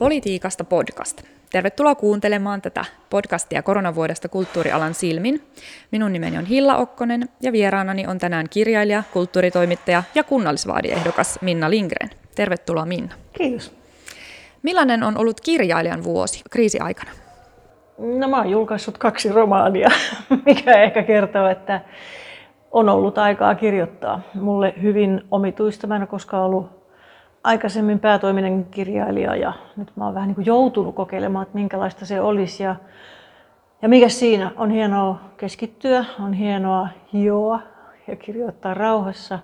Politiikasta podcast. Tervetuloa kuuntelemaan tätä podcastia koronavuodesta kulttuurialan silmin. Minun nimeni on Hilla Okkonen ja vieraanani on tänään kirjailija, kulttuuritoimittaja ja kunnallisvaadiehdokas Minna Lindgren. Tervetuloa Minna. Kiitos. Millainen on ollut kirjailijan vuosi kriisiaikana? No mä oon julkaissut kaksi romaania, mikä ehkä kertoo, että on ollut aikaa kirjoittaa. Mulle hyvin omituista, mä en ole koskaan ollut aikaisemmin päätoiminen kirjailija ja nyt mä oon vähän niin kuin joutunut kokeilemaan, että minkälaista se olisi. Ja, ja mikä siinä on hienoa keskittyä, on hienoa hioa ja kirjoittaa rauhassa,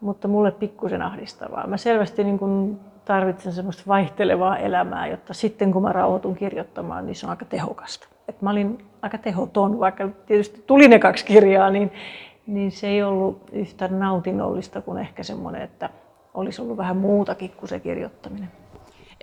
mutta mulle pikkusen ahdistavaa. Mä selvästi niin kuin tarvitsen semmoista vaihtelevaa elämää, jotta sitten kun mä rauhoitun kirjoittamaan, niin se on aika tehokasta. Et mä olin aika tehoton, vaikka tietysti tuli ne kaksi kirjaa, niin, niin se ei ollut yhtä nautinnollista kuin ehkä semmoinen, että olisi ollut vähän muutakin kuin se kirjoittaminen.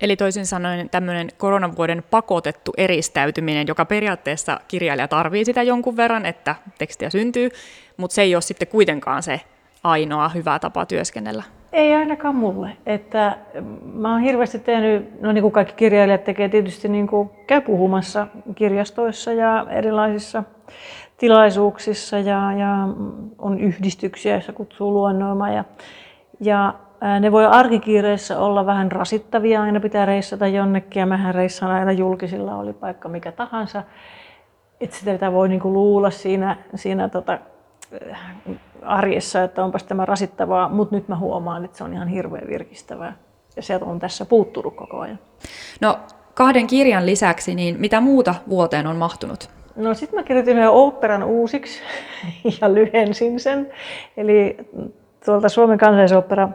Eli toisin sanoen tämmöinen koronavuoden pakotettu eristäytyminen, joka periaatteessa kirjailija tarvii sitä jonkun verran, että tekstiä syntyy, mutta se ei ole sitten kuitenkaan se ainoa hyvä tapa työskennellä. Ei ainakaan mulle. Että mä oon hirveästi tehnyt, no niin kuin kaikki kirjailijat tekee tietysti niin kuin käy puhumassa kirjastoissa ja erilaisissa tilaisuuksissa ja, ja on yhdistyksiä, joissa kutsuu luonnoimaan. Ja, ja ne voi arkikiireissä olla vähän rasittavia, aina pitää reissata jonnekin ja mähän reissaan aina julkisilla, oli paikka mikä tahansa. Että sitä voi niinku luulla siinä, siinä tota, arjessa, että onpas tämä rasittavaa, mutta nyt mä huomaan, että se on ihan hirveän virkistävää. Ja sieltä on tässä puuttunut koko ajan. No kahden kirjan lisäksi, niin mitä muuta vuoteen on mahtunut? No sitten mä kirjoitin yhden oopperan uusiksi ja lyhensin sen. Eli tuolta Suomen kansallisopera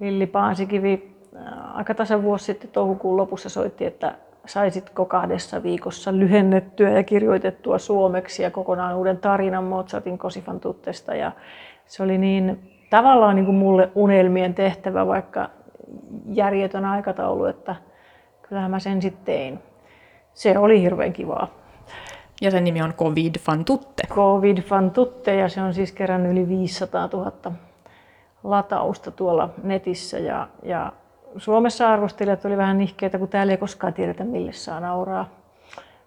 Villi Paasikivi äh, aika tasan vuosi sitten toukokuun lopussa soitti, että saisitko kahdessa viikossa lyhennettyä ja kirjoitettua suomeksi ja kokonaan uuden tarinan Mozartin Kosifan tuttesta. Ja se oli niin tavallaan niin kuin mulle unelmien tehtävä, vaikka järjetön aikataulu, että kyllähän mä sen sitten tein. Se oli hirveän kivaa. Ja sen nimi on Covid Fan Tutte. Covid Fan Tutte ja se on siis kerännyt yli 500 000 latausta tuolla netissä ja, ja Suomessa arvostelijat oli vähän nihkeitä, kun täällä ei koskaan tiedetä, mille saa nauraa.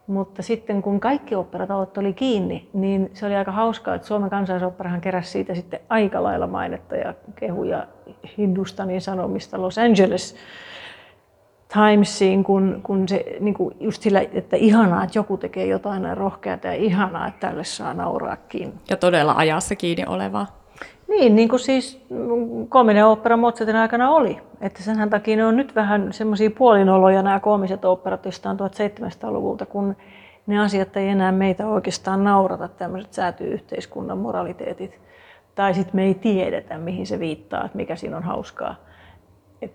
Mutta sitten kun kaikki operatalot oli kiinni, niin se oli aika hauskaa, että Suomen kansallisopperahan keräsi siitä sitten aika lailla mainetta ja kehuja Hindustanin sanomista Los Angeles Timesiin, kun, kun se niin kuin just sillä, että ihanaa, että joku tekee jotain näin rohkeata ja ihanaa, että tälle saa nauraakin. Ja todella ajassa kiinni olevaa. Niin, niin kuin siis koominen opera Mozartin aikana oli. Että senhän takia ne on nyt vähän semmoisia puolinoloja nämä koomiset operat jostain 1700-luvulta, kun ne asiat ei enää meitä oikeastaan naurata, tämmöiset säätyyhteiskunnan moraliteetit. Tai sitten me ei tiedetä, mihin se viittaa, että mikä siinä on hauskaa. Et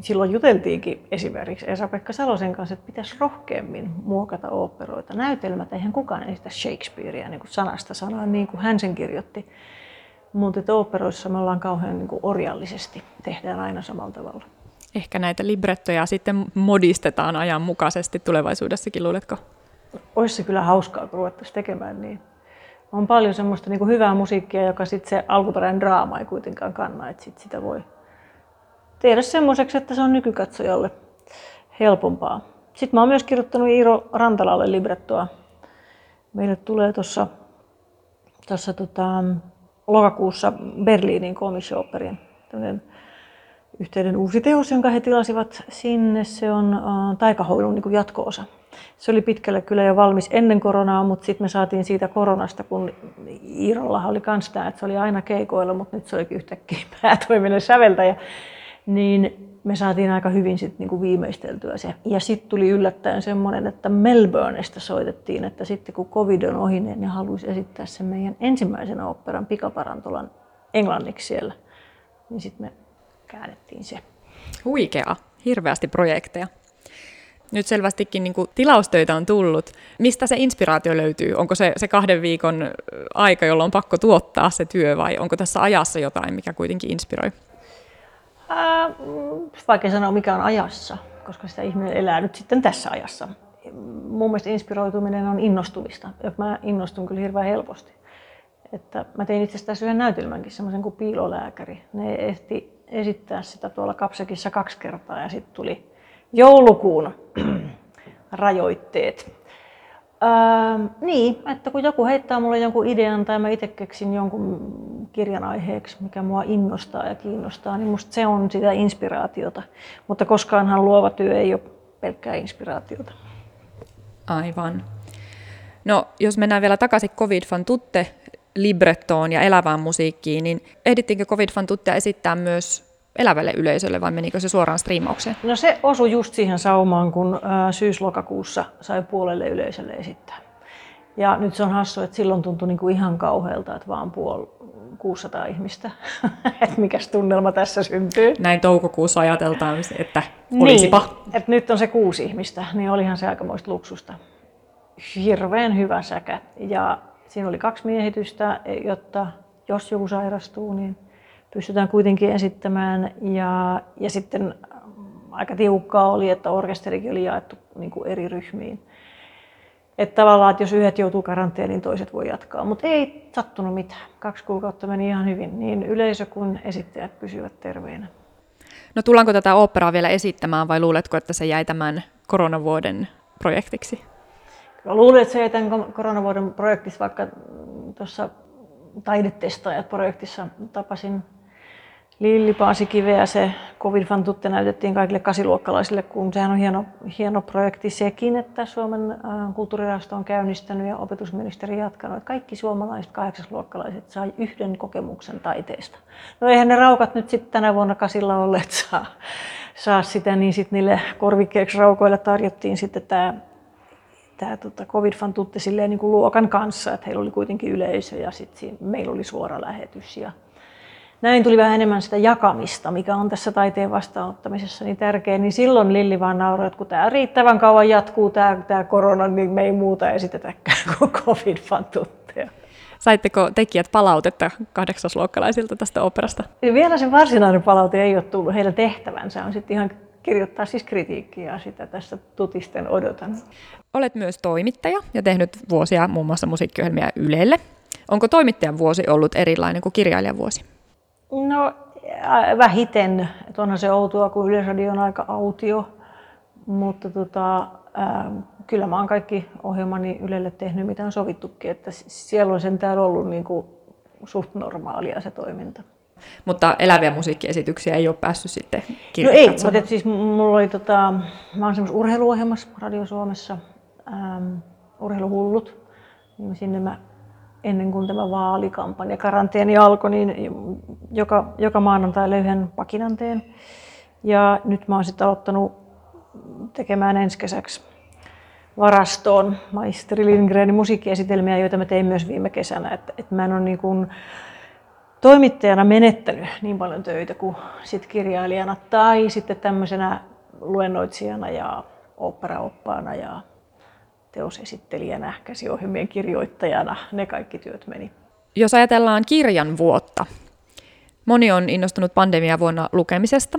silloin juteltiinkin esimerkiksi Esa-Pekka Salosen kanssa, että pitäisi rohkeammin muokata operoita. Näytelmät, eihän kukaan esitä Shakespearea niin kuin sanasta sanaa niin kuin hän sen kirjoitti. Mutta operoissa me ollaan kauhean niin kuin orjallisesti, tehdään aina samalla tavalla. Ehkä näitä librettoja sitten modistetaan ajanmukaisesti tulevaisuudessakin, luuletko? Olisi se kyllä hauskaa, kun ruvettaisiin tekemään niin. On paljon semmoista niin kuin hyvää musiikkia, joka sitten se alkuperäinen draama ei kuitenkaan kanna, että sit sitä voi tehdä semmoiseksi, että se on nykykatsojalle helpompaa. Sitten mä oon myös kirjoittanut Iiro Rantalalle librettoa. Meille tulee tuossa tota, lokakuussa Berliinin komissio-operin yhteinen uusi teos, jonka he tilasivat sinne. Se on uh, taikahoidun niin jatko-osa. Se oli pitkälle kyllä jo valmis ennen koronaa, mutta sitten me saatiin siitä koronasta, kun Iirolla oli kans tämä, että se oli aina keikoilla, mutta nyt se olikin yhtäkkiä päätoiminen säveltäjä. Niin me saatiin aika hyvin sit niinku viimeisteltyä se. Ja sitten tuli yllättäen semmoinen, että Melbourneista soitettiin, että sitten kun covid on ohi, niin ne haluaisi esittää sen meidän ensimmäisen operan Pikaparantolan englanniksi siellä. Niin sitten me käännettiin se. Huikea, hirveästi projekteja. Nyt selvästikin niin kuin tilaustöitä on tullut. Mistä se inspiraatio löytyy? Onko se, se kahden viikon aika, jolloin on pakko tuottaa se työ vai onko tässä ajassa jotain, mikä kuitenkin inspiroi? Ää, vaikea sanoa mikä on ajassa, koska sitä ihminen elää nyt sitten tässä ajassa. Mun mielestä inspiroituminen on innostumista. Mä innostun kyllä hirveän helposti. Että mä tein itse asiassa yhden näytelmänkin, semmoisen kuin piilolääkäri. Ne ehti esittää sitä tuolla Kapsekissa kaksi kertaa ja sitten tuli joulukuun rajoitteet. Öö, niin, että kun joku heittää mulle jonkun idean tai mä itse keksin jonkun kirjan aiheeksi, mikä mua innostaa ja kiinnostaa, niin musta se on sitä inspiraatiota. Mutta koskaanhan luova työ ei ole pelkkää inspiraatiota. Aivan. No, jos mennään vielä takaisin Covid Fan Tutte librettoon ja elävään musiikkiin, niin ehdittiinkö Covid Fan Tuttea esittää myös elävälle yleisölle vai menikö se suoraan striimaukseen? No se osui just siihen saumaan, kun syyslokakuussa sai puolelle yleisölle esittää. Ja nyt se on hassu, että silloin tuntui niin kuin ihan kauhealta, että vaan puol 600 ihmistä. että mikäs tunnelma tässä syntyy. Näin toukokuussa ajateltaan, että olisipa. Niin, että nyt on se kuusi ihmistä, niin olihan se aikamoista luksusta. Hirveän hyvä säkä. Ja siinä oli kaksi miehitystä, jotta jos joku sairastuu, niin pystytään kuitenkin esittämään. Ja, ja sitten aika tiukkaa oli, että orkesterikin oli jaettu niin kuin eri ryhmiin. Että tavallaan, että jos yhdet joutuu karanteeniin, toiset voi jatkaa. Mutta ei sattunut mitään. Kaksi kuukautta meni ihan hyvin. Niin yleisö kuin esittäjät pysyvät terveinä. No tullaanko tätä operaa vielä esittämään vai luuletko, että se jäi tämän koronavuoden projektiksi? Mä luulen, että se jäi tämän koronavuoden projektissa, vaikka tuossa taidetestaajat projektissa tapasin Lilli Paasikiveä, se covid Tutte näytettiin kaikille kasiluokkalaisille, kun sehän on hieno, hieno projekti sekin, että Suomen kulttuurirahasto on käynnistänyt ja opetusministeri jatkanut, että kaikki suomalaiset kahdeksasluokkalaiset saa yhden kokemuksen taiteesta. No eihän ne raukat nyt sitten tänä vuonna kasilla olleet saa, saa sitä, niin sitten niille korvikkeeksi raukoille tarjottiin sitten tämä tämä tota, covid Tutte niin kuin luokan kanssa, että heillä oli kuitenkin yleisö ja sitten meillä oli suora lähetys ja näin tuli vähän enemmän sitä jakamista, mikä on tässä taiteen vastaanottamisessa niin tärkeä, niin silloin Lilli vaan nauroi, että kun tämä riittävän kauan jatkuu tämä, tämä korona, niin me ei muuta esitetäkään kuin covid fantutteja. Saitteko tekijät palautetta kahdeksasluokkalaisilta tästä operasta? Vielä se varsinainen palaute ei ole tullut. Heidän tehtävänsä on sitten ihan kirjoittaa siis kritiikkiä sitä tässä tutisten odotan. Olet myös toimittaja ja tehnyt vuosia muun muassa musiikkiohjelmia Ylelle. Onko toimittajan vuosi ollut erilainen kuin kirjailijan vuosi? No vähiten, että onhan se outoa, kun Yleisradio on aika autio, mutta tota, ää, kyllä mä oon kaikki ohjelmani Ylelle tehnyt, mitä on sovittukin, että siellä on sentään ollut niin kuin suht normaalia se toiminta. Mutta eläviä musiikkiesityksiä ei ole päässyt sitten No ei, mutta siis mulla oli tota, mä oon semmoisessa urheiluohjelmassa Radio Suomessa, ähm, Urheiluhullut, niin sinne mä ennen kuin tämä vaalikampanja karanteeni alkoi, niin joka, joka maanantai löyhän pakinanteen. Ja nyt mä oon sitten aloittanut tekemään ensi kesäksi varastoon maisteri Lindgrenin musiikkiesitelmiä, joita mä tein myös viime kesänä. Et, et mä en ole niin kuin toimittajana menettänyt niin paljon töitä kuin sit kirjailijana tai sitten tämmöisenä luennoitsijana ja operaoppaana ja teosesittelijänä, käsiohjelmien kirjoittajana, ne kaikki työt meni. Jos ajatellaan kirjan vuotta, moni on innostunut pandemia vuonna lukemisesta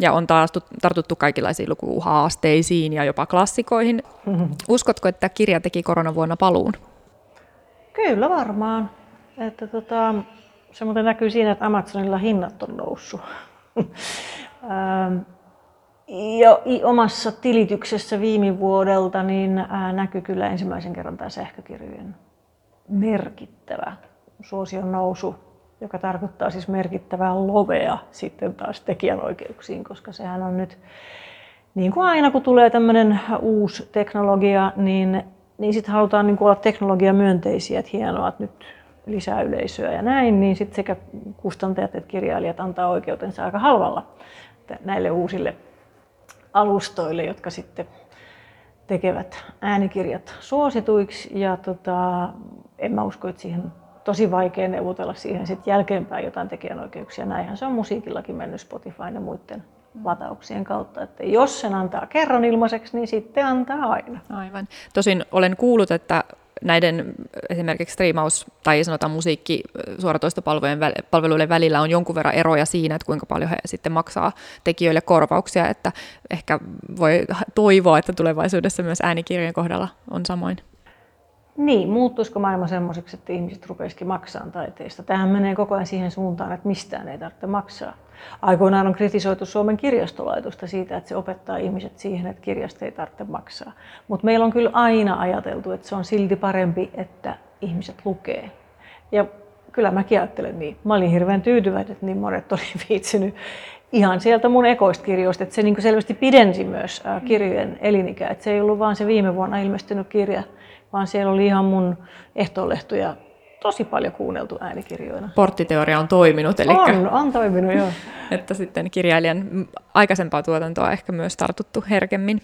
ja on taas tartuttu kaikenlaisiin lukuhaasteisiin ja jopa klassikoihin. Uskotko, että kirja teki koronavuonna paluun? Kyllä varmaan. Että tota, se muuten näkyy siinä, että Amazonilla hinnat on noussut. jo omassa tilityksessä viime vuodelta niin näkyy kyllä ensimmäisen kerran tämä sähkökirjojen merkittävä suosion nousu, joka tarkoittaa siis merkittävää lovea sitten taas tekijänoikeuksiin, koska sehän on nyt, niin kuin aina kun tulee tämmöinen uusi teknologia, niin, niin sitten halutaan niin olla teknologiamyönteisiä, että hienoa, että nyt lisää yleisöä ja näin, niin sitten sekä kustantajat että kirjailijat antaa oikeutensa aika halvalla näille uusille alustoille, jotka sitten tekevät äänikirjat suosituiksi. Ja tota, en mä usko, että siihen tosi vaikea neuvotella siihen sitten jälkeenpäin jotain tekijänoikeuksia. Näinhän se on musiikillakin mennyt Spotify ja muiden latauksien kautta. Että jos sen antaa kerran ilmaiseksi, niin sitten antaa aina. Aivan. Tosin olen kuullut, että näiden esimerkiksi striimaus- tai sanotaan musiikki suoratoistopalveluiden välillä on jonkun verran eroja siinä, että kuinka paljon he sitten maksaa tekijöille korvauksia, että ehkä voi toivoa, että tulevaisuudessa myös äänikirjojen kohdalla on samoin. Niin, muuttuisiko maailma semmoiseksi, että ihmiset rupeisikin maksaa taiteista? Tähän menee koko ajan siihen suuntaan, että mistään ei tarvitse maksaa. Aikoinaan on kritisoitu Suomen kirjastolaitosta siitä, että se opettaa ihmiset siihen, että kirjasta ei tarvitse maksaa. Mutta meillä on kyllä aina ajateltu, että se on silti parempi, että ihmiset lukee. Ja kyllä mäkin ajattelen niin. Mä olin hirveän tyytyväinen, että niin monet oli viitsinyt ihan sieltä mun ekoista kirjoista, että se niin selvästi pidensi myös kirjojen elinikää. Että se ei ollut vaan se viime vuonna ilmestynyt kirja, vaan siellä oli ihan mun ehtoolehtoja tosi paljon kuunneltu äänikirjoina. Porttiteoria on toiminut, eli on, on toiminut, joo. että sitten kirjailijan aikaisempaa tuotantoa ehkä myös tartuttu herkemmin.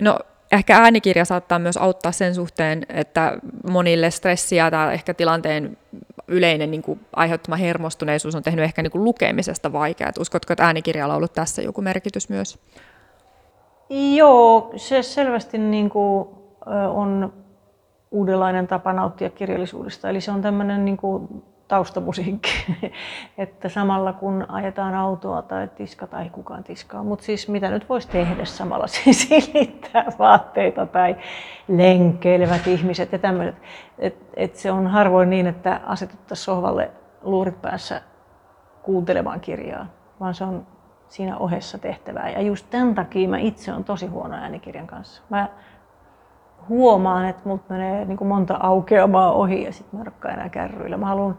No, ehkä äänikirja saattaa myös auttaa sen suhteen, että monille stressiä tai ehkä tilanteen yleinen niin kuin, aiheuttama hermostuneisuus on tehnyt ehkä niin kuin, lukemisesta vaikeaa. Uskotko, että äänikirjalla on ollut tässä joku merkitys myös? Joo, se selvästi niin kuin, on uudenlainen tapa nauttia kirjallisuudesta. Eli se on tämmöinen niin kuin taustamusiikki, että samalla kun ajetaan autoa tai tiska tai kukaan tiskaa, mutta siis mitä nyt voisi tehdä samalla, siis silittää vaatteita tai lenkeilevät ihmiset ja tämmöiset. Et, et se on harvoin niin, että asetuttaisiin sohvalle luurit päässä kuuntelemaan kirjaa, vaan se on siinä ohessa tehtävää. Ja just tämän takia mä itse on tosi huono äänikirjan kanssa. Mä huomaan, että mut menee niin kuin monta aukeamaa ohi ja sitten mä en enää kärryillä. Mä haluan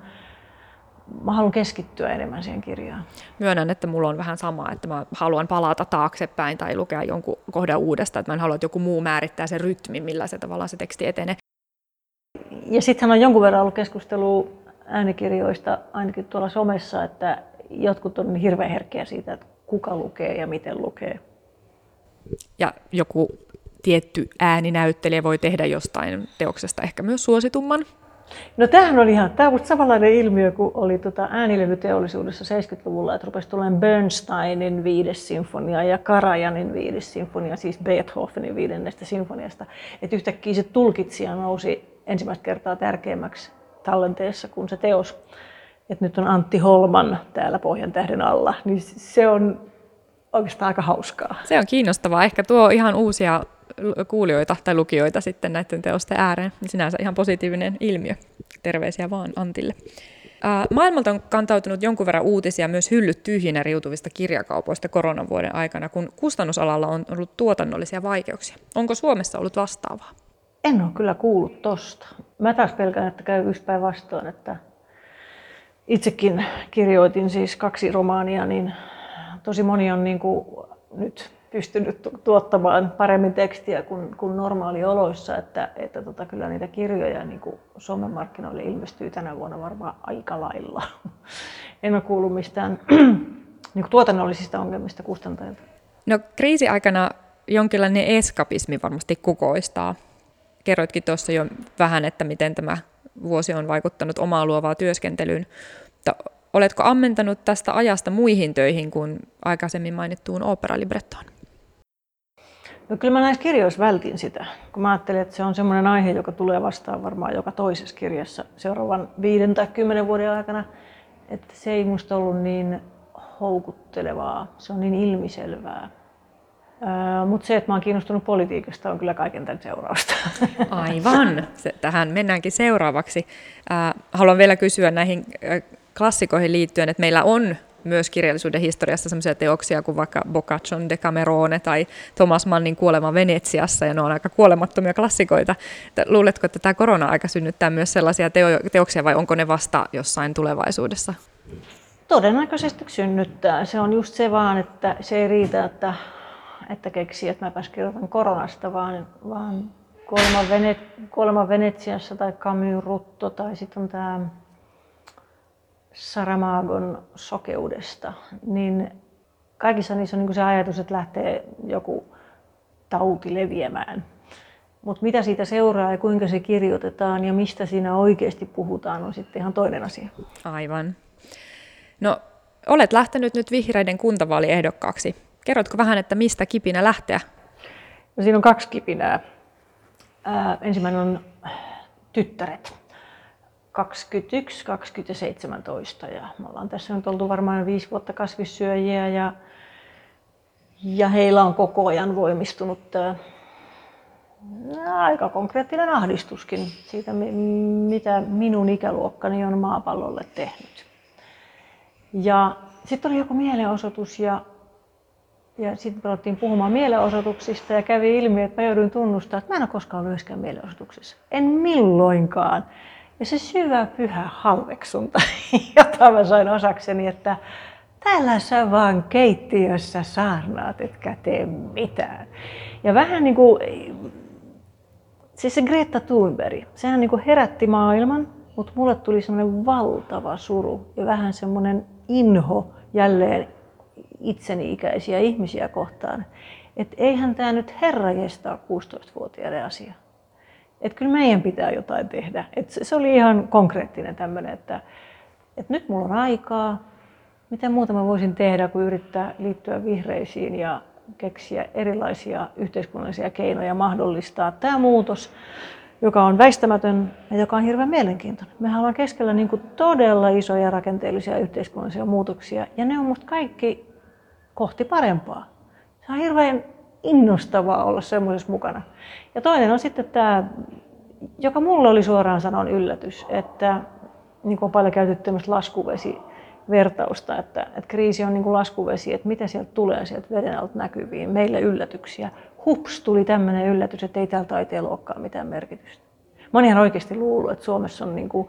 mä haluan keskittyä enemmän siihen kirjaan. Myönnän, että mulla on vähän sama, että mä haluan palata taaksepäin tai lukea jonkun kohdan uudestaan, että mä en halua, että joku muu määrittää sen rytmin, millä se tavallaan se teksti etenee. Ja sittenhän on jonkun verran ollut keskustelua äänikirjoista, ainakin tuolla somessa, että jotkut on hirveän herkkiä siitä, että kuka lukee ja miten lukee. Ja joku tietty ääninäyttelijä voi tehdä jostain teoksesta ehkä myös suositumman. No tämähän oli ihan, tämä on samanlainen ilmiö kuin oli tota äänilevyteollisuudessa 70-luvulla, että rupesi tulemaan Bernsteinin viides sinfonia ja Karajanin viides sinfonia, siis Beethovenin viidennestä sinfoniasta. Että yhtäkkiä se tulkitsija nousi ensimmäistä kertaa tärkeämmäksi tallenteessa kuin se teos. Että nyt on Antti Holman täällä Pohjan tähden alla, niin se on oikeastaan aika hauskaa. Se on kiinnostavaa. Ehkä tuo ihan uusia kuulijoita tai lukijoita sitten näiden teosten ääreen. Sinänsä ihan positiivinen ilmiö. Terveisiä vaan Antille. Maailmalta on kantautunut jonkun verran uutisia myös hyllyt tyhjinä riutuvista kirjakaupoista koronan vuoden aikana, kun kustannusalalla on ollut tuotannollisia vaikeuksia. Onko Suomessa ollut vastaavaa? En ole kyllä kuullut tosta. Mä taas pelkään, että käy yksi vastaan, että itsekin kirjoitin siis kaksi romaania, niin tosi moni on niin kuin nyt pystynyt tuottamaan paremmin tekstiä kuin, kuin normaalioloissa, että, että tota, kyllä niitä kirjoja niin kuin somemarkkinoille ilmestyy tänä vuonna varmaan aika lailla. En ole kuullut mistään niin kuin tuotannollisista ongelmista kustantajilta. No kriisiaikana jonkinlainen eskapismi varmasti kukoistaa. Kerroitkin tuossa jo vähän, että miten tämä vuosi on vaikuttanut omaa luovaa työskentelyyn. Mutta oletko ammentanut tästä ajasta muihin töihin kuin aikaisemmin mainittuun operalibrettoon? No kyllä mä näissä kirjoissa vältin sitä, kun mä ajattelin, että se on semmoinen aihe, joka tulee vastaan varmaan joka toisessa kirjassa seuraavan viiden tai kymmenen vuoden aikana. Että se ei musta ollut niin houkuttelevaa, se on niin ilmiselvää. Mutta se, että mä oon kiinnostunut politiikasta, on kyllä kaiken tämän seurausta. Aivan. Tähän mennäänkin seuraavaksi. Haluan vielä kysyä näihin klassikoihin liittyen, että meillä on myös kirjallisuuden historiassa sellaisia teoksia kuin vaikka Boccaccion Decamerone tai Thomas Mannin Kuolema Venetsiassa, ja ne on aika kuolemattomia klassikoita. Luuletko, että tämä korona-aika synnyttää myös sellaisia teo- teoksia, vai onko ne vasta jossain tulevaisuudessa? Todennäköisesti synnyttää. Se on just se vaan, että se ei riitä, että, että keksii, että mäpäs kirjoitan koronasta, vaan, vaan Kuolema, Vene, Kuolema Venetsiassa tai Camus Rutto tai sitten on tämä Saramagon sokeudesta, niin kaikissa niissä on niin se ajatus, että lähtee joku tauti leviämään. Mutta mitä siitä seuraa ja kuinka se kirjoitetaan ja mistä siinä oikeasti puhutaan on sitten ihan toinen asia. Aivan. No, olet lähtenyt nyt vihreiden kuntavaaliehdokkaaksi. Kerrotko vähän, että mistä kipinä lähteä? No, siinä on kaksi kipinää. Ää, ensimmäinen on tyttäret. 21, 20 ja 17 ja me ollaan tässä nyt oltu varmaan viisi vuotta kasvissyöjiä ja, ja heillä on koko ajan voimistunut tämä aika konkreettinen ahdistuskin siitä, mitä minun ikäluokkani on maapallolle tehnyt. Ja sitten oli joku mielenosoitus ja, ja sitten me aloittiin puhumaan mielenosoituksista ja kävi ilmi, että mä jouduin tunnustamaan, että mä en ole koskaan ollut myöskään mielenosoituksessa. En milloinkaan. Ja se syvä pyhä halveksunta, jota mä sain osakseni, että täällä sä vaan keittiössä saarnaat, etkä tee mitään. Ja vähän niin kuin, siis se Greta Thunberg, sehän niin kuin herätti maailman, mutta mulle tuli semmoinen valtava suru ja vähän semmoinen inho jälleen itseni ikäisiä ihmisiä kohtaan. Että eihän tämä nyt herra ole 16-vuotiaiden asia. Että kyllä meidän pitää jotain tehdä. Et se oli ihan konkreettinen tämmöinen, että, että nyt mulla on aikaa, mitä muuta mä voisin tehdä, kuin yrittää liittyä vihreisiin ja keksiä erilaisia yhteiskunnallisia keinoja mahdollistaa tämä muutos, joka on väistämätön ja joka on hirveän mielenkiintoinen. Me ollaan keskellä niin todella isoja rakenteellisia yhteiskunnallisia muutoksia ja ne on musta kaikki kohti parempaa. Se on hirveän innostavaa olla semmoisessa mukana. Ja toinen on sitten tämä, joka mulle oli suoraan sanon yllätys, että niin kuin on paljon käytetty tämmöistä laskuvesi vertausta, että, että kriisi on niin kuin laskuvesi, että mitä sieltä tulee sieltä veden alta näkyviin, meille yllätyksiä. Hups, tuli tämmöinen yllätys, että ei täällä taiteella olekaan mitään merkitystä. Mä oon ihan oikeasti luullut, että Suomessa on niin kuin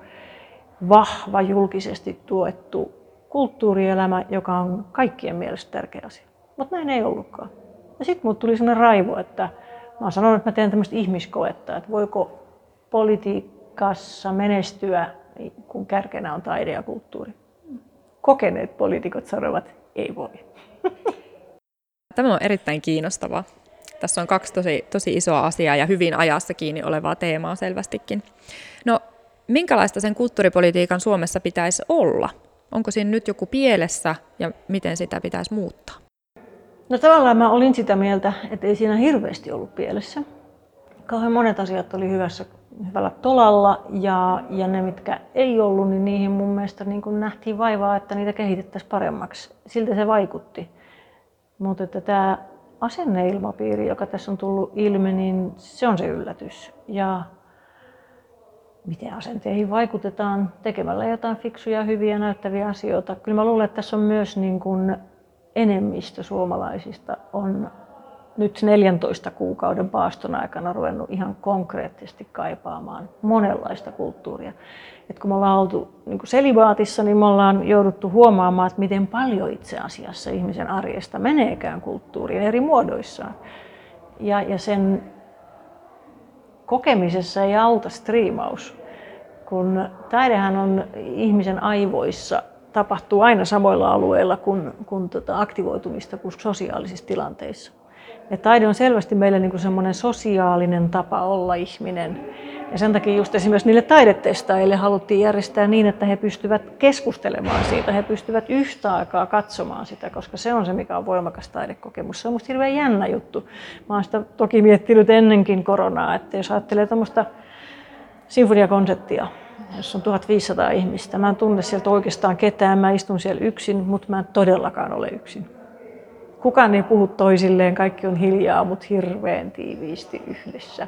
vahva julkisesti tuettu kulttuurielämä, joka on kaikkien mielestä tärkeä asia. Mutta näin ei ollutkaan. Ja sitten mulle tuli sellainen raivo, että mä oon sanonut, että mä teen tämmöistä ihmiskoetta, että voiko politiikassa menestyä, kun kärkenä on taide ja kulttuuri kokeneet poliitikot sanovat, ei voi. Tämä on erittäin kiinnostavaa. Tässä on kaksi tosi, tosi isoa asiaa ja hyvin ajassa kiinni olevaa teemaa selvästikin. No, minkälaista sen kulttuuripolitiikan Suomessa pitäisi olla? Onko siinä nyt joku pielessä ja miten sitä pitäisi muuttaa? No tavallaan mä olin sitä mieltä, että ei siinä hirveästi ollut pielessä. Kauhean monet asiat oli hyvässä hyvällä tolalla ja, ja ne, mitkä ei ollut, niin niihin mun mielestä niin kun nähtiin vaivaa, että niitä kehitettäisiin paremmaksi. Siltä se vaikutti. Mutta että tämä asenneilmapiiri, joka tässä on tullut ilmi, niin se on se yllätys. Ja miten asenteihin vaikutetaan tekemällä jotain fiksuja, hyviä, näyttäviä asioita. Kyllä mä luulen, että tässä on myös niin kuin enemmistö suomalaisista on nyt 14 kuukauden paaston aikana ruvennut ihan konkreettisesti kaipaamaan monenlaista kulttuuria. Et kun me ollaan oltu niin selibaatissa, niin me ollaan jouduttu huomaamaan, että miten paljon itse asiassa ihmisen arjesta meneekään kulttuuriin eri muodoissaan. Ja, ja sen kokemisessa ei auta striimaus, kun taidehan on ihmisen aivoissa tapahtuu aina samoilla alueilla kuin, kuin tota aktivoitumista kuin sosiaalisissa tilanteissa. Et taide on selvästi meille niin semmoinen sosiaalinen tapa olla ihminen. Ja sen takia just esimerkiksi niille taidetestaajille haluttiin järjestää niin, että he pystyvät keskustelemaan siitä, he pystyvät yhtä aikaa katsomaan sitä, koska se on se, mikä on voimakas taidekokemus. Se on musta hirveän jännä juttu. Mä oon sitä toki miettinyt ennenkin koronaa, että jos ajattelee tuommoista sinfoniakonserttia, jos on 1500 ihmistä, mä en tunne sieltä oikeastaan ketään, mä istun siellä yksin, mutta mä en todellakaan ole yksin kukaan ei puhu toisilleen, kaikki on hiljaa, mutta hirveän tiiviisti yhdessä.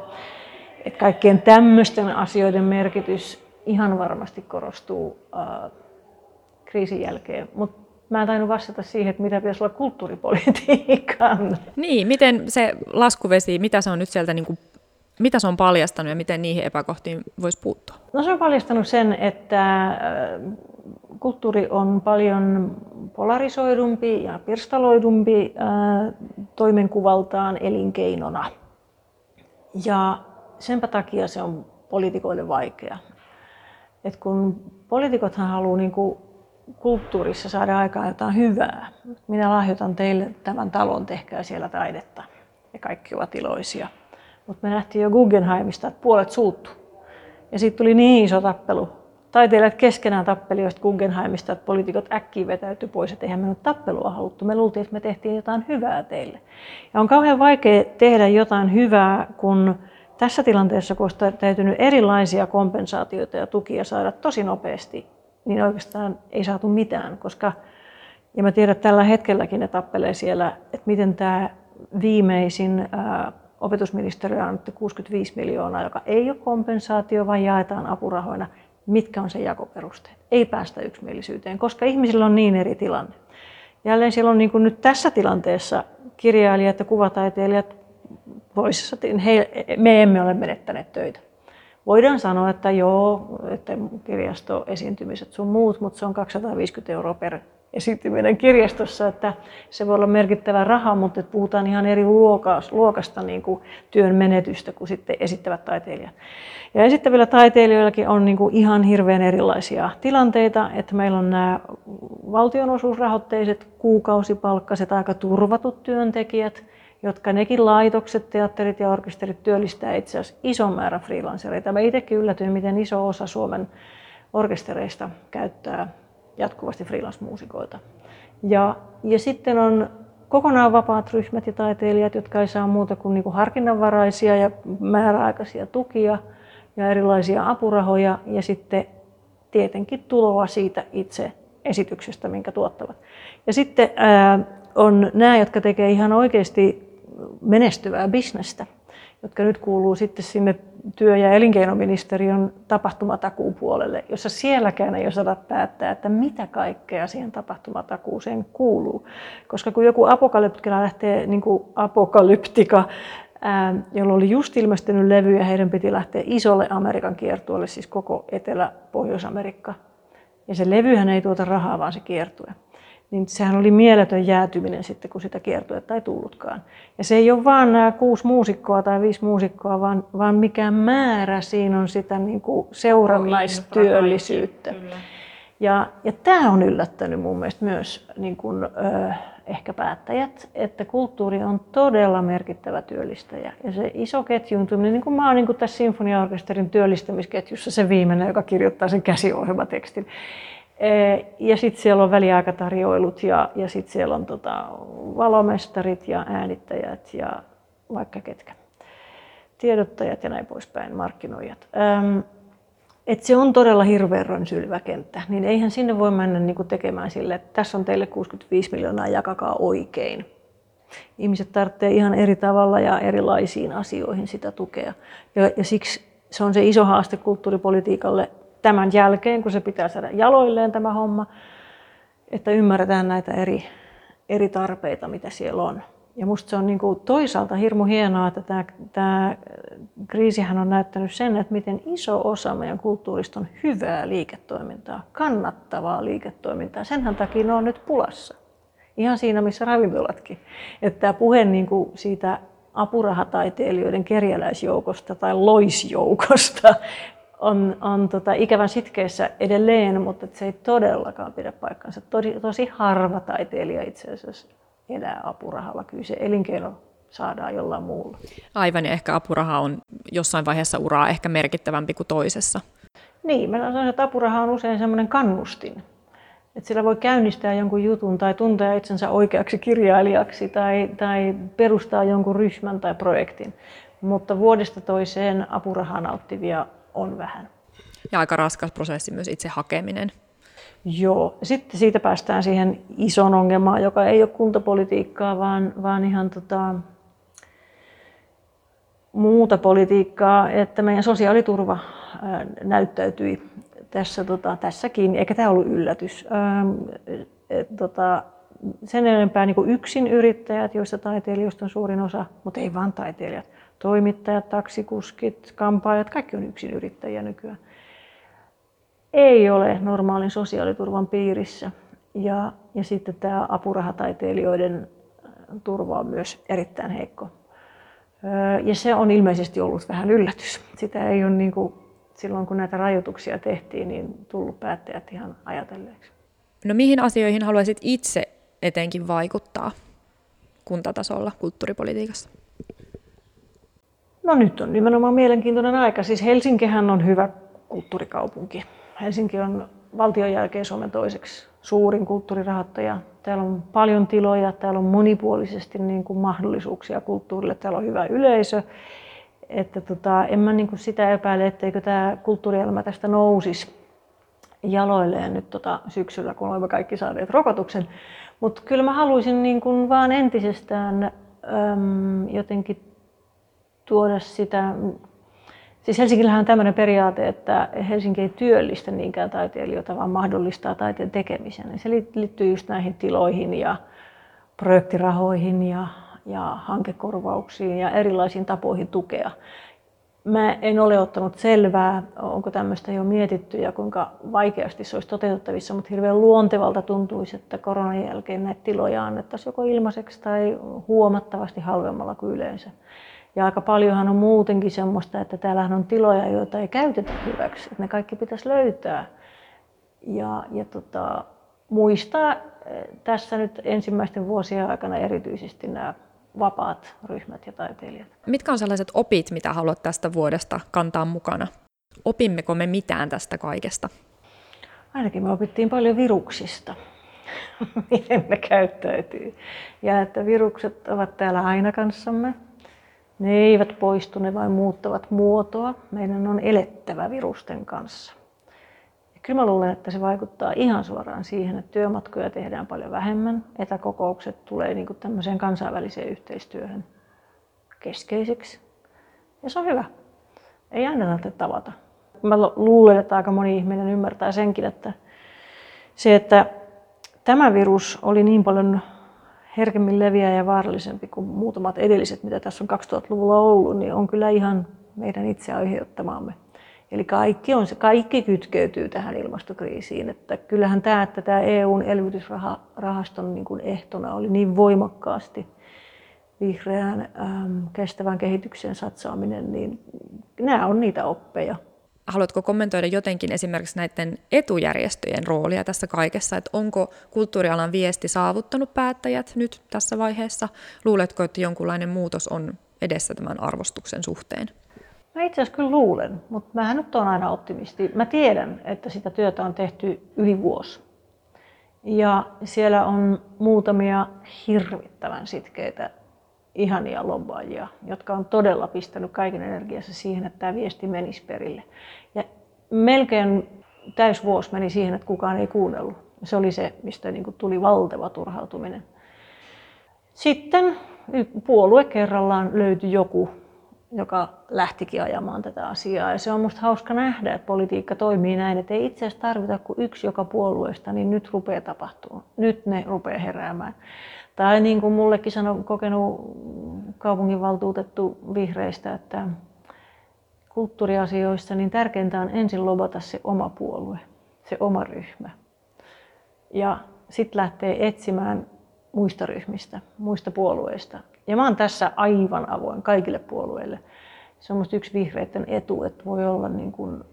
Et kaikkien tämmöisten asioiden merkitys ihan varmasti korostuu äh, kriisin jälkeen. Mutta mä en tainnut vastata siihen, että mitä pitäisi olla kulttuuripolitiikan. Niin, miten se laskuvesi, mitä se on nyt sieltä, niin kuin, mitä se on paljastanut ja miten niihin epäkohtiin voisi puuttua? No se on paljastanut sen, että äh, kulttuuri on paljon polarisoidumpi ja pirstaloidumpi ää, toimenkuvaltaan elinkeinona. Ja senpä takia se on poliitikoille vaikea. Et kun poliitikothan haluaa niin kuin kulttuurissa saada aikaan jotain hyvää. Minä lahjoitan teille tämän talon, tehkää siellä taidetta. Ja kaikki ovat iloisia. Mutta me nähtiin jo Guggenheimista, että puolet suuttu. Ja siitä tuli niin iso tappelu taiteilijat keskenään tappeli joista Guggenheimista, että poliitikot äkkiä vetäytyi pois, että eihän me nyt tappelua haluttu. Me luultiin, että me tehtiin jotain hyvää teille. Ja on kauhean vaikea tehdä jotain hyvää, kun tässä tilanteessa, kun olisi täytynyt erilaisia kompensaatioita ja tukia saada tosi nopeasti, niin oikeastaan ei saatu mitään, koska ja mä tiedän, että tällä hetkelläkin ne tappelee siellä, että miten tämä viimeisin opetusministeriö on 65 miljoonaa, joka ei ole kompensaatio, vaan jaetaan apurahoina mitkä on se jakoperusteet. Ei päästä yksimielisyyteen, koska ihmisillä on niin eri tilanne. Jälleen siellä on niin kuin nyt tässä tilanteessa kirjailijat ja kuvataiteilijat poissa, he, me emme ole menettäneet töitä. Voidaan sanoa, että joo, että kirjastoesiintymiset sun muut, mutta se on 250 euroa per esiintyminen kirjastossa, että se voi olla merkittävä raha, mutta että puhutaan ihan eri luokasta niin kuin työn menetystä kuin sitten esittävät taiteilijat. Ja esittävillä taiteilijoillakin on niin kuin ihan hirveän erilaisia tilanteita, että meillä on nämä valtionosuusrahoitteiset, kuukausipalkkaiset, aika turvatut työntekijät, jotka nekin laitokset, teatterit ja orkesterit työllistää itse asiassa ison määrän freelancereita. Mä itsekin yllätyin, miten iso osa Suomen orkestereista käyttää jatkuvasti freelance-muusikoita. Ja, ja sitten on kokonaan vapaat ryhmät ja taiteilijat, jotka ei saa muuta kuin, niin kuin harkinnanvaraisia ja määräaikaisia tukia ja erilaisia apurahoja ja sitten tietenkin tuloa siitä itse esityksestä, minkä tuottavat. Ja sitten ää, on nämä, jotka tekee ihan oikeasti menestyvää bisnestä, jotka nyt kuuluu sitten sinne työ- ja elinkeinoministeriön tapahtumatakuun puolelle, jossa sielläkään ei osata päättää, että mitä kaikkea siihen tapahtumatakuuseen kuuluu. Koska kun joku apokalyptika lähtee, niin kuin apokalyptika, jolla oli just ilmestynyt levy ja heidän piti lähteä isolle Amerikan kiertueelle, siis koko Etelä-Pohjois-Amerikka. Ja se levyhän ei tuota rahaa, vaan se kiertue niin sehän oli mieletön jäätyminen sitten, kun sitä kiertuetta ei tullutkaan. Ja se ei ole vaan nämä kuusi muusikkoa tai viisi muusikkoa, vaan, vaan mikä määrä siinä on sitä niin kuin seurannaistyöllisyyttä. Ja, ja tämä on yllättänyt mun mielestä myös niin kuin, ö, ehkä päättäjät, että kulttuuri on todella merkittävä työllistäjä. Ja se iso ketjuuntuminen, niin kuin mä oon niin kuin tässä sinfoniaorkesterin työllistämisketjussa se viimeinen, joka kirjoittaa sen käsiohjelmatekstin, ja sitten siellä on väliaikatarjoilut ja, ja sitten siellä on tota, valomestarit ja äänittäjät ja vaikka ketkä. Tiedottajat ja näin poispäin, markkinoijat. Ähm, et se on todella hirveän rönsylvä kenttä, niin eihän sinne voi mennä niinku tekemään sille, että tässä on teille 65 miljoonaa, jakakaa oikein. Ihmiset tarvitsee ihan eri tavalla ja erilaisiin asioihin sitä tukea. Ja, ja siksi se on se iso haaste kulttuuripolitiikalle tämän jälkeen, kun se pitää saada jaloilleen tämä homma, että ymmärretään näitä eri, eri tarpeita, mitä siellä on. Ja musta se on niin kuin toisaalta hirmu hienoa, että tämä, tämä kriisihän on näyttänyt sen, että miten iso osa meidän kulttuurista on hyvää liiketoimintaa, kannattavaa liiketoimintaa. Senhän takia ne on nyt pulassa. Ihan siinä, missä ravintolatkin. Että tämä puhe niin kuin siitä apurahataiteilijoiden kerjäläisjoukosta tai loisjoukosta on, on tota, ikävän sitkeessä edelleen, mutta se ei todellakaan pidä paikkansa. Tosi, tosi harva taiteilija itse asiassa elää apurahalla. Kyllä se elinkeino saadaan jollain muulla. Aivan, ja ehkä apuraha on jossain vaiheessa uraa ehkä merkittävämpi kuin toisessa. Niin, mä sanon, että apuraha on usein semmoinen kannustin. Että sillä voi käynnistää jonkun jutun tai tuntea itsensä oikeaksi kirjailijaksi tai, tai perustaa jonkun ryhmän tai projektin. Mutta vuodesta toiseen apurahaa nauttivia on vähän. Ja aika raskas prosessi myös itse hakeminen. Joo. Sitten siitä päästään siihen ison ongelmaan, joka ei ole kuntapolitiikkaa, vaan, vaan ihan tota, muuta politiikkaa, että meidän sosiaaliturva näyttäytyi tässä, tota, tässäkin, eikä tämä ollut yllätys. Ää, et, tota, sen enempää niin yksin yrittäjät, joista taiteilijoista on suurin osa, mutta ei vain taiteilijat toimittajat, taksikuskit, kampaajat, kaikki on yksin yrittäjiä nykyään. Ei ole normaalin sosiaaliturvan piirissä. Ja, ja sitten tämä apurahataiteilijoiden äh, turva on myös erittäin heikko. Ja se on ilmeisesti ollut vähän yllätys. Sitä ei ole niin kuin, silloin kun näitä rajoituksia tehtiin, niin tullut päättäjät ihan ajatelleeksi. No mihin asioihin haluaisit itse etenkin vaikuttaa kuntatasolla kulttuuripolitiikassa? No nyt on nimenomaan mielenkiintoinen aika. Siis Helsinkihän on hyvä kulttuurikaupunki. Helsinki on valtion jälkeen Suomen toiseksi suurin kulttuurirahoittaja. Täällä on paljon tiloja, täällä on monipuolisesti niin kuin mahdollisuuksia kulttuurille, täällä on hyvä yleisö. Että tota, en mä niin kuin sitä epäile, etteikö tämä kulttuurielämä tästä nousisi jaloilleen nyt tota syksyllä, kun olemme kaikki saaneet rokotuksen. Mutta kyllä mä haluaisin niin kuin vaan entisestään äm, jotenkin tuoda sitä, Siis Helsingillähän on tämmöinen periaate, että Helsinki ei työllistä niinkään taiteilijoita, vaan mahdollistaa taiteen tekemisen. Se liittyy just näihin tiloihin ja projektirahoihin ja, ja hankekorvauksiin ja erilaisiin tapoihin tukea. Mä en ole ottanut selvää, onko tämmöistä jo mietitty ja kuinka vaikeasti se olisi toteutettavissa, mutta hirveän luontevalta tuntuisi, että koronan jälkeen näitä tiloja annettaisiin joko ilmaiseksi tai huomattavasti halvemmalla kuin yleensä. Ja aika paljonhan on muutenkin semmoista, että täällähän on tiloja, joita ei käytetä hyväksi. Että ne kaikki pitäisi löytää ja, ja tota, muistaa eh, tässä nyt ensimmäisten vuosien aikana erityisesti nämä vapaat ryhmät ja taiteilijat. Mitkä on sellaiset opit, mitä haluat tästä vuodesta kantaa mukana? Opimmeko me mitään tästä kaikesta? Ainakin me opittiin paljon viruksista, miten ne käyttäytyy. Ja että virukset ovat täällä aina kanssamme. Ne eivät poistu, ne vain muuttavat muotoa. Meidän on elettävä virusten kanssa. Ja kyllä mä luulen, että se vaikuttaa ihan suoraan siihen, että työmatkoja tehdään paljon vähemmän. Etäkokoukset tulee niin kuin tämmöiseen kansainväliseen yhteistyöhön keskeiseksi. Ja se on hyvä. Ei aina tarvitse tavata. Mä luulen, että aika moni ihminen ymmärtää senkin, että se, että tämä virus oli niin paljon herkemmin leviää ja vaarallisempi kuin muutamat edelliset, mitä tässä on 2000-luvulla ollut, niin on kyllä ihan meidän itse aiheuttamaamme. Eli kaikki, on, kaikki kytkeytyy tähän ilmastokriisiin. Että kyllähän tämä, että tämä EUn elvytysrahaston niin kuin ehtona oli niin voimakkaasti vihreään äm, kestävän kehityksen satsaaminen, niin nämä on niitä oppeja. Haluatko kommentoida jotenkin esimerkiksi näiden etujärjestöjen roolia tässä kaikessa, että onko kulttuurialan viesti saavuttanut päättäjät nyt tässä vaiheessa? Luuletko, että jonkunlainen muutos on edessä tämän arvostuksen suhteen? Mä itse asiassa kyllä luulen, mutta mä nyt on aina optimisti. Mä tiedän, että sitä työtä on tehty yli vuosi. Ja siellä on muutamia hirvittävän sitkeitä ihania lobbaajia, jotka on todella pistänyt kaiken energiassa siihen, että tämä viesti menisi perille. Ja melkein täysvuosi meni siihen, että kukaan ei kuunnellut. Se oli se, mistä niin kuin tuli valtava turhautuminen. Sitten puolue kerrallaan löytyi joku, joka lähtikin ajamaan tätä asiaa. Ja se on minusta hauska nähdä, että politiikka toimii näin, että ei itse asiassa tarvita kuin yksi joka puolueesta, niin nyt rupeaa tapahtumaan. Nyt ne rupeaa heräämään. Tai niin kuin mullekin sanoi kokenut kaupunginvaltuutettu vihreistä, että kulttuuriasioissa niin tärkeintä on ensin lobata se oma puolue, se oma ryhmä. Ja sitten lähtee etsimään muista ryhmistä, muista puolueista. Ja mä oon tässä aivan avoin kaikille puolueille. Se on yksi vihreiden etu, että voi olla niin kuin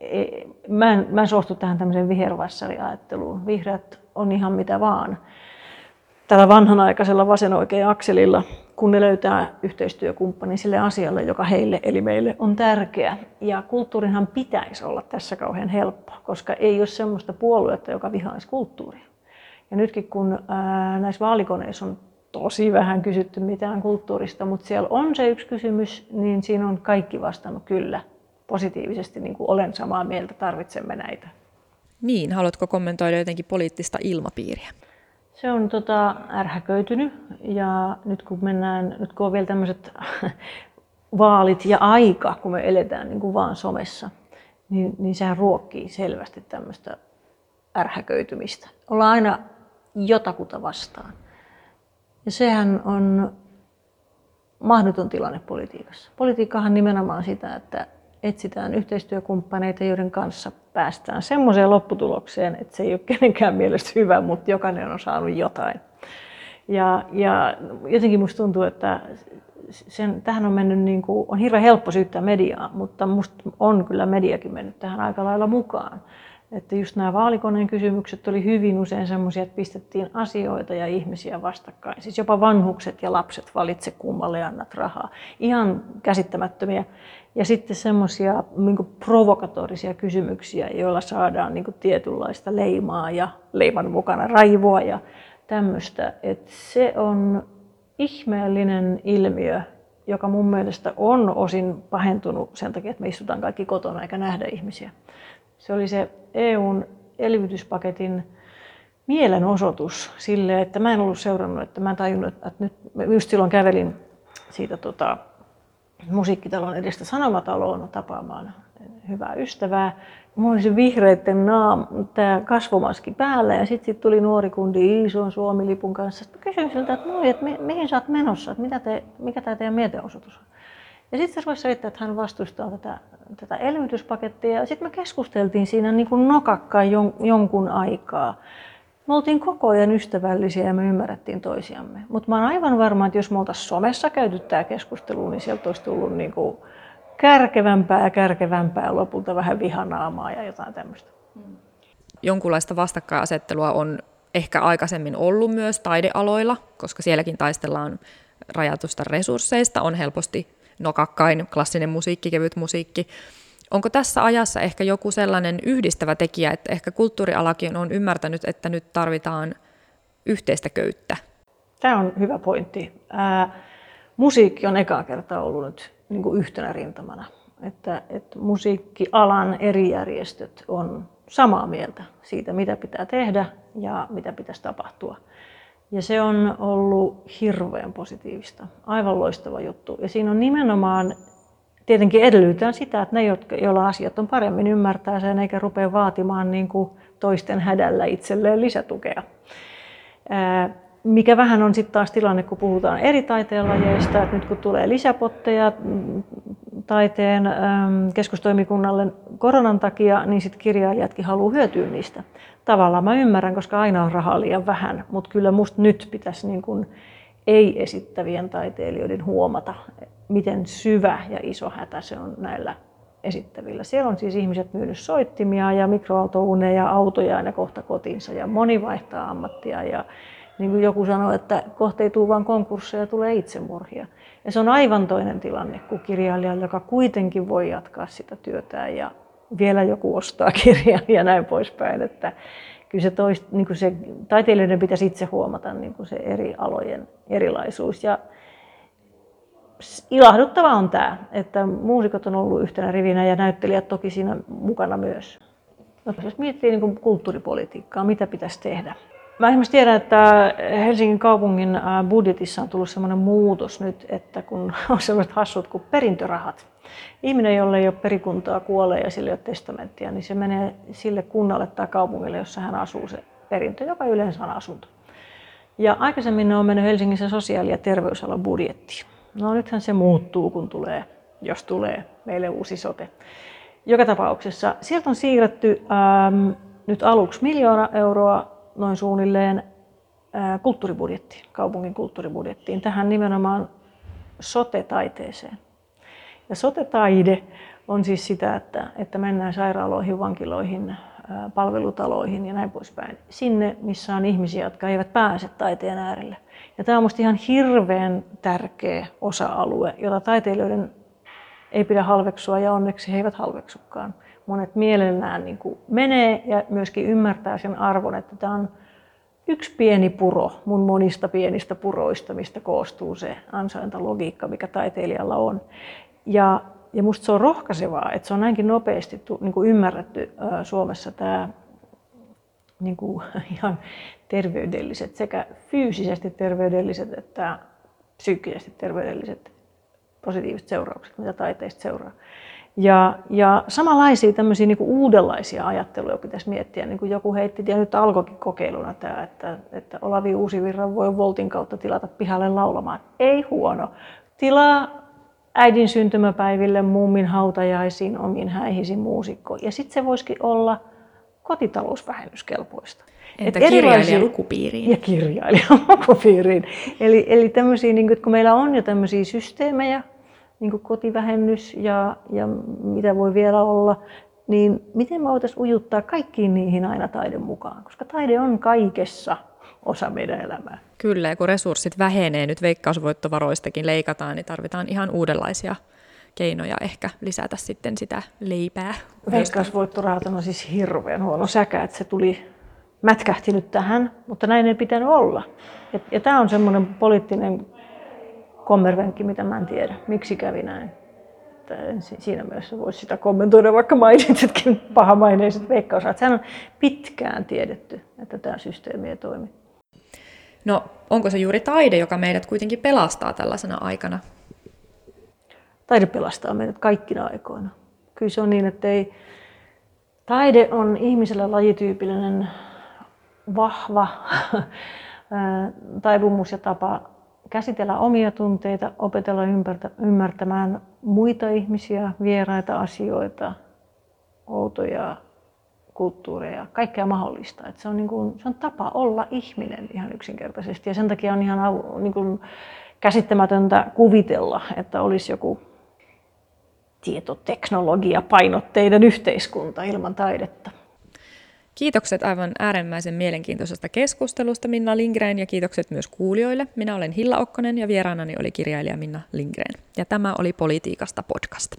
e, Mä en, mä en suostu tähän tämmöiseen vihervassariajatteluun. Vihreät on ihan mitä vaan tällä vanhanaikaisella vasen oikein akselilla, kun ne löytää yhteistyökumppanin sille asialle, joka heille eli meille on tärkeä. Ja kulttuurinhan pitäisi olla tässä kauhean helppo, koska ei ole semmoista puoluetta, joka vihaisi kulttuuria. Ja nytkin kun ää, näissä vaalikoneissa on tosi vähän kysytty mitään kulttuurista, mutta siellä on se yksi kysymys, niin siinä on kaikki vastannut kyllä positiivisesti, niin kuin olen samaa mieltä, tarvitsemme näitä. Niin, haluatko kommentoida jotenkin poliittista ilmapiiriä? Se on tota, ärhäköitynyt ja nyt kun mennään, nyt kun on vielä tämmöiset vaalit ja aika, kun me eletään niin kuin vaan somessa, niin, niin sehän ruokkii selvästi tämmöistä ärhäköitymistä. Ollaan aina jotakuta vastaan. Ja sehän on mahdoton tilanne politiikassa. Politiikkahan nimenomaan sitä, että etsitään yhteistyökumppaneita, joiden kanssa päästään semmoiseen lopputulokseen, että se ei ole kenenkään mielestä hyvä, mutta jokainen on saanut jotain. Ja, ja jotenkin musta tuntuu, että sen, tähän on mennyt, niin kuin, on hirveän helppo syyttää mediaa, mutta musta on kyllä mediakin mennyt tähän aika lailla mukaan. Että just nämä vaalikoneen kysymykset oli hyvin usein semmoisia, että pistettiin asioita ja ihmisiä vastakkain. Siis jopa vanhukset ja lapset valitse kummalle annat rahaa. Ihan käsittämättömiä. Ja sitten semmoisia niin provokatorisia kysymyksiä, joilla saadaan niin tietynlaista leimaa ja leiman mukana raivoa ja tämmöistä. Että se on ihmeellinen ilmiö, joka mun mielestä on osin pahentunut sen takia, että me istutaan kaikki kotona eikä nähdä ihmisiä. Se oli se EUn elvytyspaketin mielenosoitus sille, että mä en ollut seurannut, että mä en tajunnut, että nyt, just silloin kävelin siitä tota, musiikkitalon edestä Sanomataloon tapaamaan hyvää ystävää. Mulla oli se vihreiden naam, tämä kasvomaski päällä ja sitten sit tuli nuori kundi ison Suomi-lipun kanssa. Kysyin siltä, että, että mihin sä oot menossa, että mitä te, mikä tämä teidän mietenosoitus on. Ja sitten se rupesi selittää, että hän vastustaa tätä, tätä elvytyspakettia. Ja sitten me keskusteltiin siinä niin kuin nokakkaan jon, jonkun aikaa. Me oltiin koko ajan ystävällisiä ja me ymmärrettiin toisiamme. Mutta mä oon aivan varma, että jos me oltaisiin somessa käyty tämä keskustelu, niin sieltä olisi tullut niin kuin kärkevämpää ja kärkevämpää lopulta vähän vihanaamaa ja jotain tämmöistä. Jonkunlaista vastakkainasettelua on ehkä aikaisemmin ollut myös taidealoilla, koska sielläkin taistellaan rajatusta resursseista, on helposti nokakkain klassinen musiikki, kevyt musiikki. Onko tässä ajassa ehkä joku sellainen yhdistävä tekijä, että ehkä kulttuurialakin on ymmärtänyt, että nyt tarvitaan yhteistä köyttä? Tämä on hyvä pointti. Ää, musiikki on ekaa kertaa ollut nyt niin kuin yhtenä rintamana. Että, että musiikkialan eri järjestöt on samaa mieltä siitä, mitä pitää tehdä ja mitä pitäisi tapahtua. Ja se on ollut hirveän positiivista, aivan loistava juttu. Ja siinä on nimenomaan, tietenkin edellytetään sitä, että ne, joilla asiat on paremmin, ymmärtää sen eikä rupea vaatimaan niin kuin toisten hädällä itselleen lisätukea. Mikä vähän on sitten taas tilanne, kun puhutaan eri taiteenlajeista, että nyt kun tulee lisäpotteja mm, taiteen keskustoimikunnalle koronan takia, niin sitten kirjailijatkin haluaa hyötyä niistä. Tavallaan mä ymmärrän, koska aina on rahaa liian vähän, mutta kyllä musta nyt pitäisi niin kun ei-esittävien taiteilijoiden huomata, miten syvä ja iso hätä se on näillä esittävillä. Siellä on siis ihmiset myynyt soittimia ja mikroaaltouneja, autoja aina kohta kotiinsa ja moni vaihtaa ammattia ja niin kuin joku sanoi, että kohta ei tule vain konkursseja, tulee itsemurhia. Ja se on aivan toinen tilanne kuin kirjailija, joka kuitenkin voi jatkaa sitä työtään ja vielä joku ostaa kirjan ja näin poispäin. Että kyllä se, toist, niin kuin se taiteilijoiden pitäisi itse huomata niin kuin se eri alojen erilaisuus. Ja ilahduttava on tämä, että muusikot on ollut yhtenä rivinä ja näyttelijät toki siinä mukana myös. No, jos miettii niin kuin kulttuuripolitiikkaa, mitä pitäisi tehdä, Mä esimerkiksi tiedän, että Helsingin kaupungin budjetissa on tullut sellainen muutos nyt, että kun on sellaiset hassut kuin perintörahat. Ihminen, jolle ei ole perikuntaa, kuolee ja sille ei ole testamenttia, niin se menee sille kunnalle tai kaupungille, jossa hän asuu se perintö, joka yleensä on asunto. Ja aikaisemmin ne on mennyt Helsingin sosiaali- ja terveysalan budjettiin. No nythän se muuttuu, kun tulee, jos tulee meille uusi sote. Joka tapauksessa sieltä on siirretty ähm, nyt aluksi miljoona euroa noin suunnilleen kulttuuribudjettiin, kaupungin kulttuuribudjettiin, tähän nimenomaan sote-taiteeseen. Ja sote-taide on siis sitä, että, että mennään sairaaloihin, vankiloihin, palvelutaloihin ja näin poispäin. Sinne, missä on ihmisiä, jotka eivät pääse taiteen äärelle. Ja tämä on minusta ihan hirveän tärkeä osa-alue, jota taiteilijoiden ei pidä halveksua ja onneksi he eivät halveksukaan monet mielellään niin kuin menee ja myöskin ymmärtää sen arvon, että tämä on yksi pieni puro mun monista pienistä puroista, mistä koostuu se ansaintalogiikka, mikä taiteilijalla on. Ja, ja musta se on rohkaisevaa, että se on näinkin nopeasti niin kuin ymmärretty Suomessa tämä niin kuin ihan terveydelliset, sekä fyysisesti terveydelliset että psyykkisesti terveydelliset positiiviset seuraukset, mitä taiteista seuraa. Ja, ja samanlaisia tämmöisiä niin uudenlaisia ajatteluja pitäisi miettiä, niin kuin joku heitti, ja nyt alkoikin kokeiluna tämä, että, että Olavi Uusivirran voi Voltin kautta tilata pihalle laulamaan. Ei huono. Tilaa äidin syntymäpäiville, mummin hautajaisiin, omiin häihisiin muusikko. Ja sitten se voisikin olla kotitalousvähennyskelpoista. Entä kirjailija lukupiiriin? Ja kirjailija lukupiiriin. Eli, eli tämmöisiä, niin kun meillä on jo tämmöisiä systeemejä, niin kuin kotivähennys ja, ja mitä voi vielä olla, niin miten me voitaisiin ujuttaa kaikkiin niihin aina taiden mukaan, koska taide on kaikessa osa meidän elämää. Kyllä, ja kun resurssit vähenee, nyt veikkausvoittovaroistakin leikataan, niin tarvitaan ihan uudenlaisia keinoja ehkä lisätä sitten sitä leipää. Veikkausvoittorahat on siis hirveän huono säkä, että se tuli mätkähti nyt tähän, mutta näin ei pitänyt olla. Ja, ja tämä on semmoinen poliittinen kommervenkki, mitä mä en tiedä, miksi kävi näin. Että siinä mielessä voisi sitä kommentoida, vaikka mainitsitkin pahamaineiset veikkausat. Sehän on pitkään tiedetty, että tämä systeemi ei toimi. No, onko se juuri taide, joka meidät kuitenkin pelastaa tällaisena aikana? taide pelastaa meidät kaikkina aikoina. Kyllä se on niin, että ei, taide on ihmisellä lajityypillinen vahva taipumus ja tapa käsitellä omia tunteita, opetella ymmärtämään muita ihmisiä, vieraita asioita, outoja kulttuureja, kaikkea mahdollista. Et se, on niin kuin, se on tapa olla ihminen ihan yksinkertaisesti ja sen takia on ihan niin kuin käsittämätöntä kuvitella, että olisi joku tietoteknologia painotteiden yhteiskunta ilman taidetta. Kiitokset aivan äärimmäisen mielenkiintoisesta keskustelusta Minna Lindgren ja kiitokset myös kuulijoille. Minä olen Hilla Okkonen ja vieraanani oli kirjailija Minna Lindgren. Ja tämä oli Politiikasta podcast.